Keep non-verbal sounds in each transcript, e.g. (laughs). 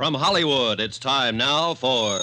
From Hollywood, it's time now for.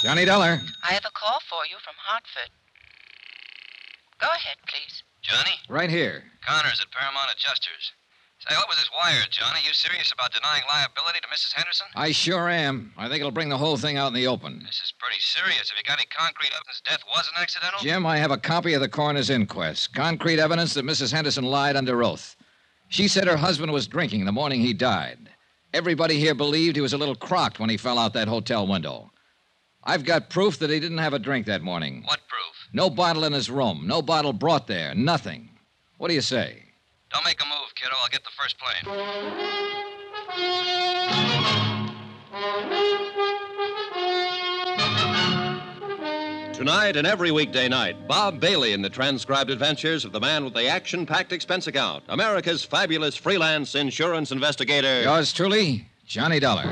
Johnny Dollar. I have a call for you from Hartford. Go ahead, please. Johnny? Right here. Connors at Paramount Adjusters. Say, what was this wire, Johnny? You serious about denying liability to Mrs. Henderson? I sure am. I think it'll bring the whole thing out in the open. This is pretty serious. Have you got any concrete evidence death wasn't accidental? Jim, I have a copy of the coroner's inquest. Concrete evidence that Mrs. Henderson lied under oath. She said her husband was drinking the morning he died. Everybody here believed he was a little crocked when he fell out that hotel window. I've got proof that he didn't have a drink that morning. What proof? No bottle in his room, no bottle brought there, nothing. What do you say? Don't make a move, kiddo. I'll get the first plane. (laughs) Tonight and every weekday night, Bob Bailey in the transcribed adventures of the man with the action packed expense account, America's fabulous freelance insurance investigator. Yours truly, Johnny Dollar.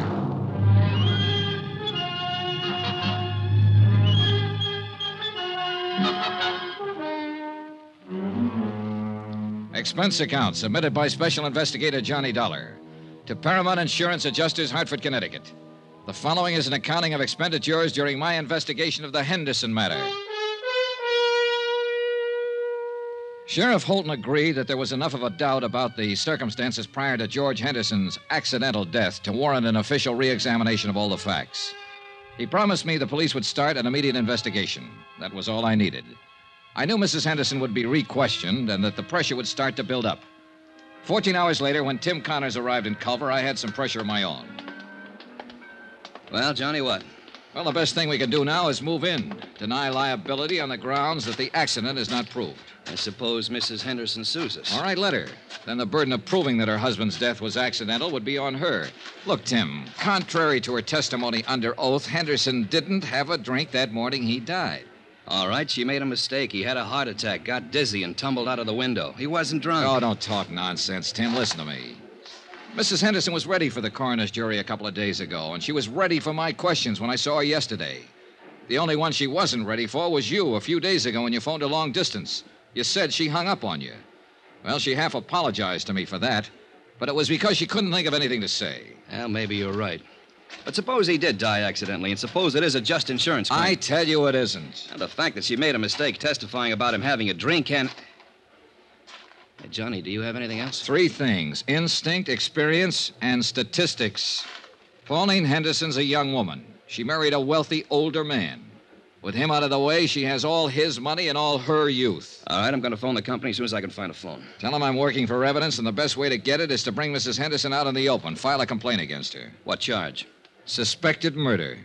Expense account submitted by Special Investigator Johnny Dollar to Paramount Insurance Adjusters, Hartford, Connecticut. The following is an accounting of expenditures during my investigation of the Henderson matter. Sheriff Holton agreed that there was enough of a doubt about the circumstances prior to George Henderson's accidental death to warrant an official re examination of all the facts. He promised me the police would start an immediate investigation. That was all I needed. I knew Mrs. Henderson would be re questioned and that the pressure would start to build up. Fourteen hours later, when Tim Connors arrived in Culver, I had some pressure of my own. Well, Johnny, what? Well, the best thing we can do now is move in, deny liability on the grounds that the accident is not proved. I suppose Mrs. Henderson sues us. All right, let her. Then the burden of proving that her husband's death was accidental would be on her. Look, Tim, contrary to her testimony under oath, Henderson didn't have a drink that morning he died. All right, she made a mistake. He had a heart attack, got dizzy, and tumbled out of the window. He wasn't drunk. Oh, don't talk nonsense, Tim. Listen to me. Mrs. Henderson was ready for the coroner's jury a couple of days ago, and she was ready for my questions when I saw her yesterday. The only one she wasn't ready for was you a few days ago when you phoned her long distance. You said she hung up on you. Well, she half apologized to me for that, but it was because she couldn't think of anything to say. Well, maybe you're right. But suppose he did die accidentally, and suppose it is a just insurance claim. I tell you it isn't. And the fact that she made a mistake testifying about him having a drink and. Hey, Johnny, do you have anything else? Three things instinct, experience, and statistics. Pauline Henderson's a young woman. She married a wealthy older man. With him out of the way, she has all his money and all her youth. All right, I'm going to phone the company as soon as I can find a phone. Tell him I'm working for evidence, and the best way to get it is to bring Mrs. Henderson out in the open. File a complaint against her. What charge? Suspected murder.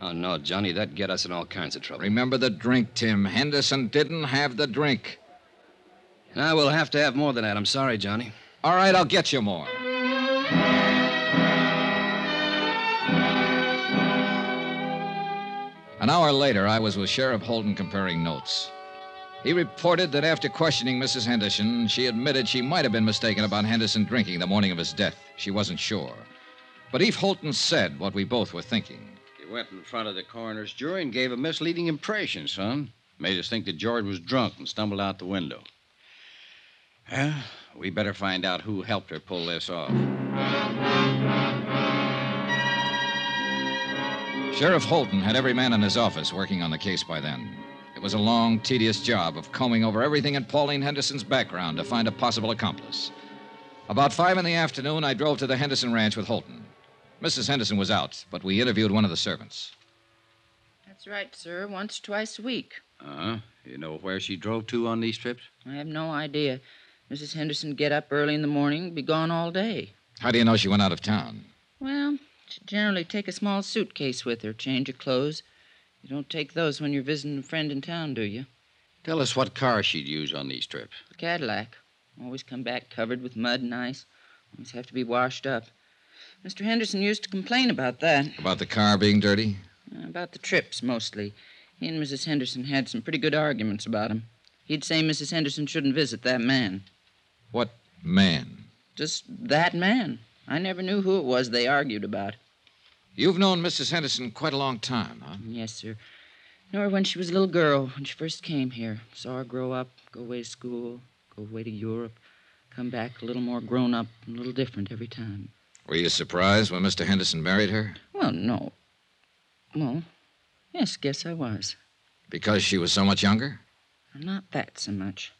Oh, no, Johnny, that'd get us in all kinds of trouble. Remember the drink, Tim. Henderson didn't have the drink. Now, we'll have to have more than that. I'm sorry, Johnny. All right, I'll get you more. An hour later, I was with Sheriff Holton comparing notes. He reported that after questioning Mrs. Henderson, she admitted she might have been mistaken about Henderson drinking the morning of his death. She wasn't sure. But Eve Holton said what we both were thinking. He went in front of the coroner's jury and gave a misleading impression, son. Made us think that George was drunk and stumbled out the window. Well, we better find out who helped her pull this off. Sheriff Holton had every man in his office working on the case by then. It was a long, tedious job of combing over everything in Pauline Henderson's background to find a possible accomplice. About five in the afternoon, I drove to the Henderson ranch with Holton. Mrs. Henderson was out, but we interviewed one of the servants. That's right, sir. Once, twice a week. Uh huh. You know where she drove to on these trips? I have no idea. Mrs. Henderson get up early in the morning, be gone all day. How do you know she went out of town? Well, she generally take a small suitcase with her, change her clothes. You don't take those when you're visiting a friend in town, do you? Tell us what car she'd use on these trips. A Cadillac. Always come back covered with mud and ice. Always have to be washed up. Mr. Henderson used to complain about that. About the car being dirty? Uh, About the trips, mostly. He and Mrs. Henderson had some pretty good arguments about him. He'd say Mrs. Henderson shouldn't visit that man. What man? Just that man. I never knew who it was they argued about. You've known Mrs. Henderson quite a long time, huh? Yes, sir. Nor when she was a little girl, when she first came here. Saw her grow up, go away to school, go away to Europe, come back a little more grown up and a little different every time. Were you surprised when Mr. Henderson married her? Well, no. Well, yes, guess I was. Because she was so much younger? Not that so much.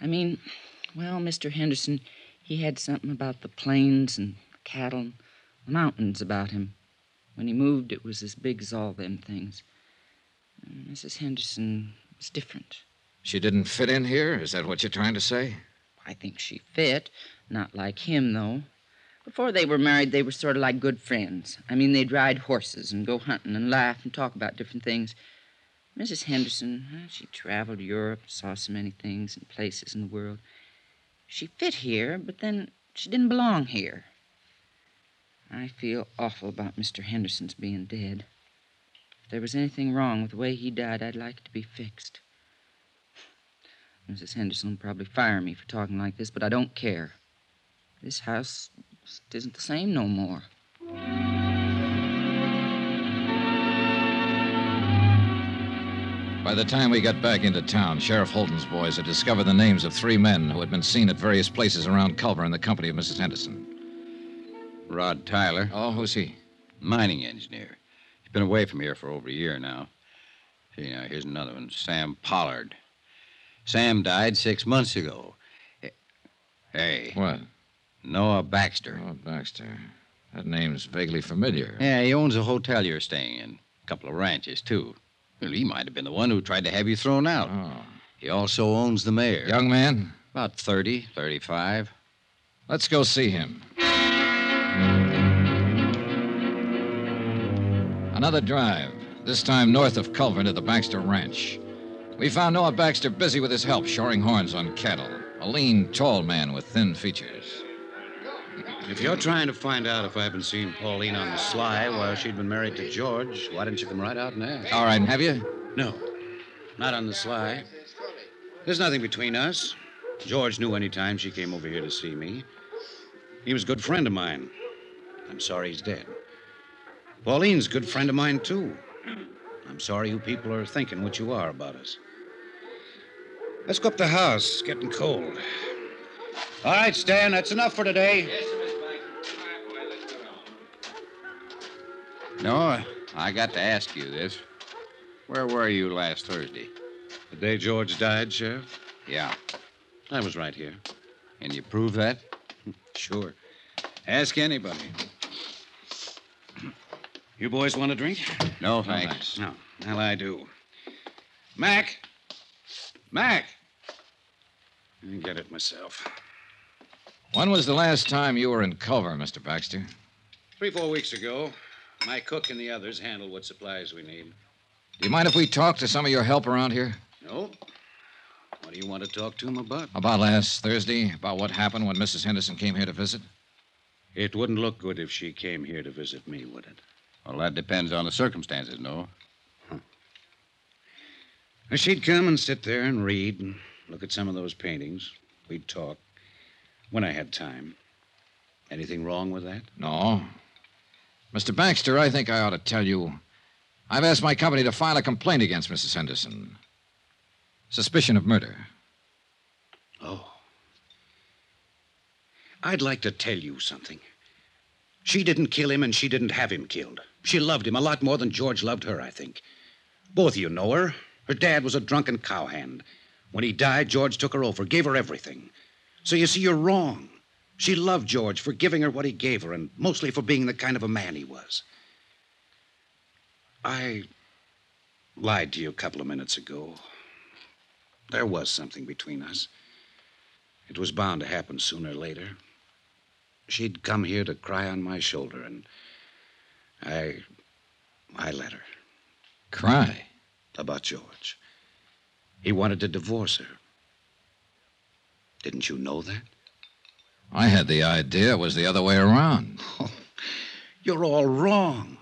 I mean, well, Mr. Henderson, he had something about the plains and cattle and the mountains about him. When he moved, it was as big as all them things. And Mrs. Henderson was different. She didn't fit in here? Is that what you're trying to say? I think she fit. Not like him, though. Before they were married, they were sort of like good friends. I mean, they'd ride horses and go hunting and laugh and talk about different things. Mrs. Henderson, she traveled Europe, saw so many things and places in the world. She fit here, but then she didn't belong here. I feel awful about Mr. Henderson's being dead. If there was anything wrong with the way he died, I'd like it to be fixed. Mrs. Henderson will probably fire me for talking like this, but I don't care. This house isn't the same no more. By the time we got back into town, Sheriff Holton's boys had discovered the names of three men who had been seen at various places around Culver in the company of Mrs. Henderson. Rod Tyler, Oh, who's he? mining engineer. He's been away from here for over a year now. See, now, here's another one Sam Pollard. Sam died six months ago. Hey, What? Noah Baxter. Oh, Baxter. That name's vaguely familiar. Yeah, he owns a hotel you're staying in. A couple of ranches, too. Well, he might have been the one who tried to have you thrown out. Oh. He also owns the mayor. Young man, About 30, 35. let's go see him. Another drive, this time north of Culver to the Baxter Ranch. We found Noah Baxter busy with his help shoring horns on cattle. A lean, tall man with thin features. If you're trying to find out if I've been seeing Pauline on the sly while she'd been married to George, why didn't you come right out and ask? All right, have you? No, not on the sly. There's nothing between us. George knew any time she came over here to see me. He was a good friend of mine. I'm sorry he's dead. Pauline's a good friend of mine, too. I'm sorry you people are thinking what you are about us. Let's go up the house. It's getting cold. All right, Stan, that's enough for today. Noah, I got to ask you this. Where were you last Thursday? The day George died, Sheriff, Yeah. I was right here. Can you prove that? (laughs) Sure. Ask anybody. (clears throat) You boys want a drink? No, thanks. No. Well, I do. Mac! Mac! I get it myself. When was the last time you were in Culver, Mr. Baxter? Three, four weeks ago, my cook and the others handle what supplies we need. Do you mind if we talk to some of your help around here? No? What do you want to talk to him about? About last Thursday, about what happened when Mrs. Henderson came here to visit? It wouldn't look good if she came here to visit me, would it? Well, that depends on the circumstances, Noah. Now, She'd come and sit there and read and look at some of those paintings. We'd talk when I had time. Anything wrong with that? No. Mr. Baxter, I think I ought to tell you. I've asked my company to file a complaint against Mrs. Henderson. Suspicion of murder. Oh. I'd like to tell you something. She didn't kill him and she didn't have him killed. She loved him a lot more than George loved her, I think. Both of you know her. Her dad was a drunken cowhand. When he died, George took her over, gave her everything. So you see, you're wrong. She loved George for giving her what he gave her, and mostly for being the kind of a man he was. I lied to you a couple of minutes ago. There was something between us. It was bound to happen sooner or later. She'd come here to cry on my shoulder, and I. I let her Cry. about George. He wanted to divorce her. Didn't you know that? I had the idea it was the other way around. (laughs) You're all wrong.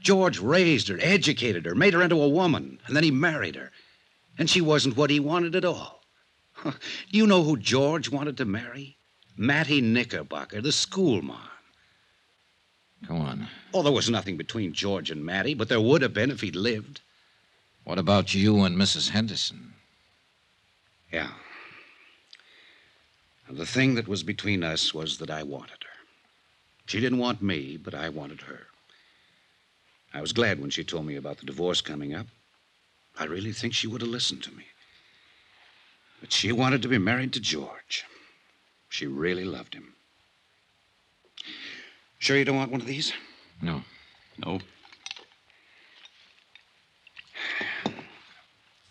George raised her, educated her, made her into a woman, and then he married her. And she wasn't what he wanted at all. (laughs) You know who George wanted to marry? Mattie Knickerbocker, the schoolmarm. Go on. Oh, there was nothing between George and Mattie, but there would have been if he'd lived. What about you and Mrs. Henderson? Yeah. The thing that was between us was that I wanted her. She didn't want me, but I wanted her. I was glad when she told me about the divorce coming up. I really think she would have listened to me. But she wanted to be married to George. She really loved him. Sure you don't want one of these? No. No.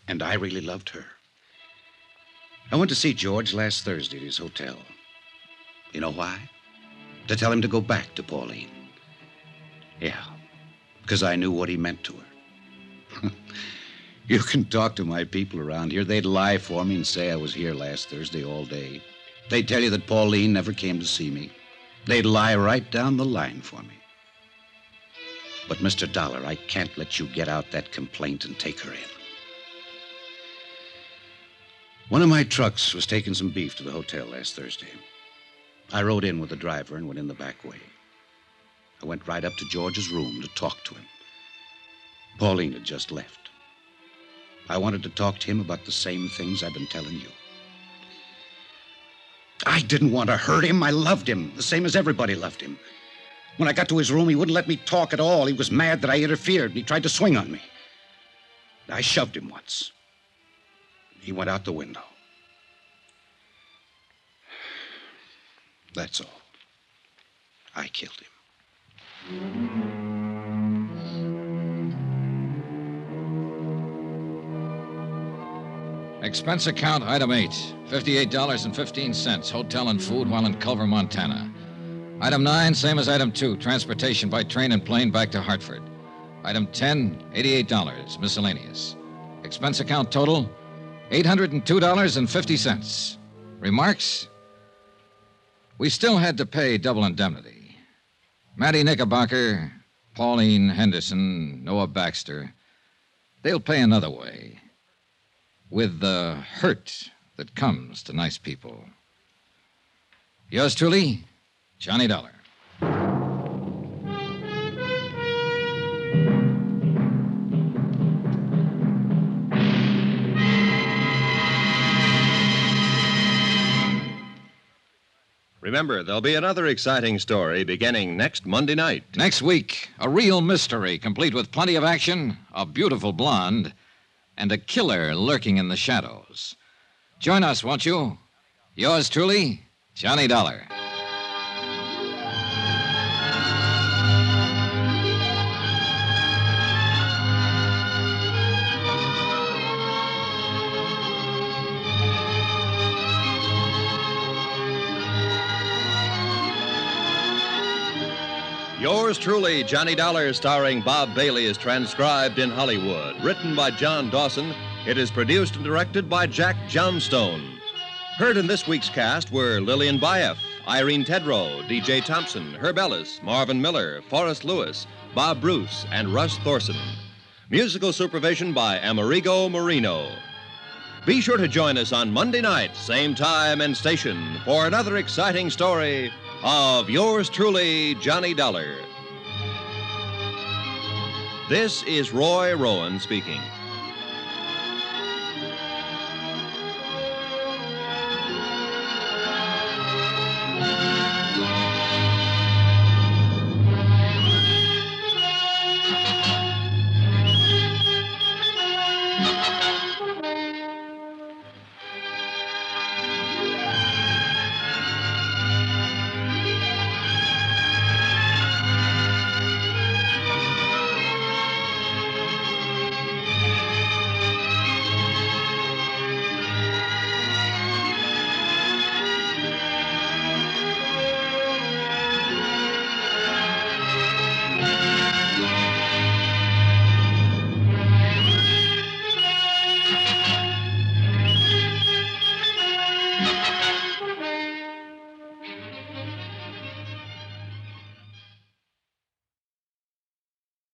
And I really loved her. I went to see George last Thursday at his hotel. You know why? To tell him to go back to Pauline. Yeah, because I knew what he meant to her. (laughs) you can talk to my people around here. They'd lie for me and say I was here last Thursday all day. They'd tell you that Pauline never came to see me. They'd lie right down the line for me. But, Mr. Dollar, I can't let you get out that complaint and take her in. One of my trucks was taking some beef to the hotel last Thursday. I rode in with the driver and went in the back way. I went right up to George's room to talk to him. Pauline had just left. I wanted to talk to him about the same things I've been telling you. I didn't want to hurt him. I loved him, the same as everybody loved him. When I got to his room, he wouldn't let me talk at all. He was mad that I interfered, and he tried to swing on me. I shoved him once. He went out the window. That's all. I killed him. Expense account item 8 $58.15, hotel and food while in Culver, Montana. Item 9, same as item 2, transportation by train and plane back to Hartford. Item 10, $88, miscellaneous. Expense account total $802.50. Remarks? We still had to pay double indemnity. Mattie Knickerbocker, Pauline Henderson, Noah Baxter, they'll pay another way with the hurt that comes to nice people. Yours truly, Johnny Dollar. Remember, there'll be another exciting story beginning next Monday night. Next week, a real mystery, complete with plenty of action, a beautiful blonde, and a killer lurking in the shadows. Join us, won't you? Yours truly, Johnny Dollar. Yours truly, Johnny Dollar, starring Bob Bailey, is transcribed in Hollywood. Written by John Dawson, it is produced and directed by Jack Johnstone. Heard in this week's cast were Lillian Buyeff, Irene Tedrow, D.J. Thompson, Herb Ellis, Marvin Miller, Forrest Lewis, Bob Bruce, and Russ Thorson. Musical supervision by Amerigo Marino. Be sure to join us on Monday night, same time and station, for another exciting story of yours truly, Johnny Dollar. This is Roy Rowan speaking.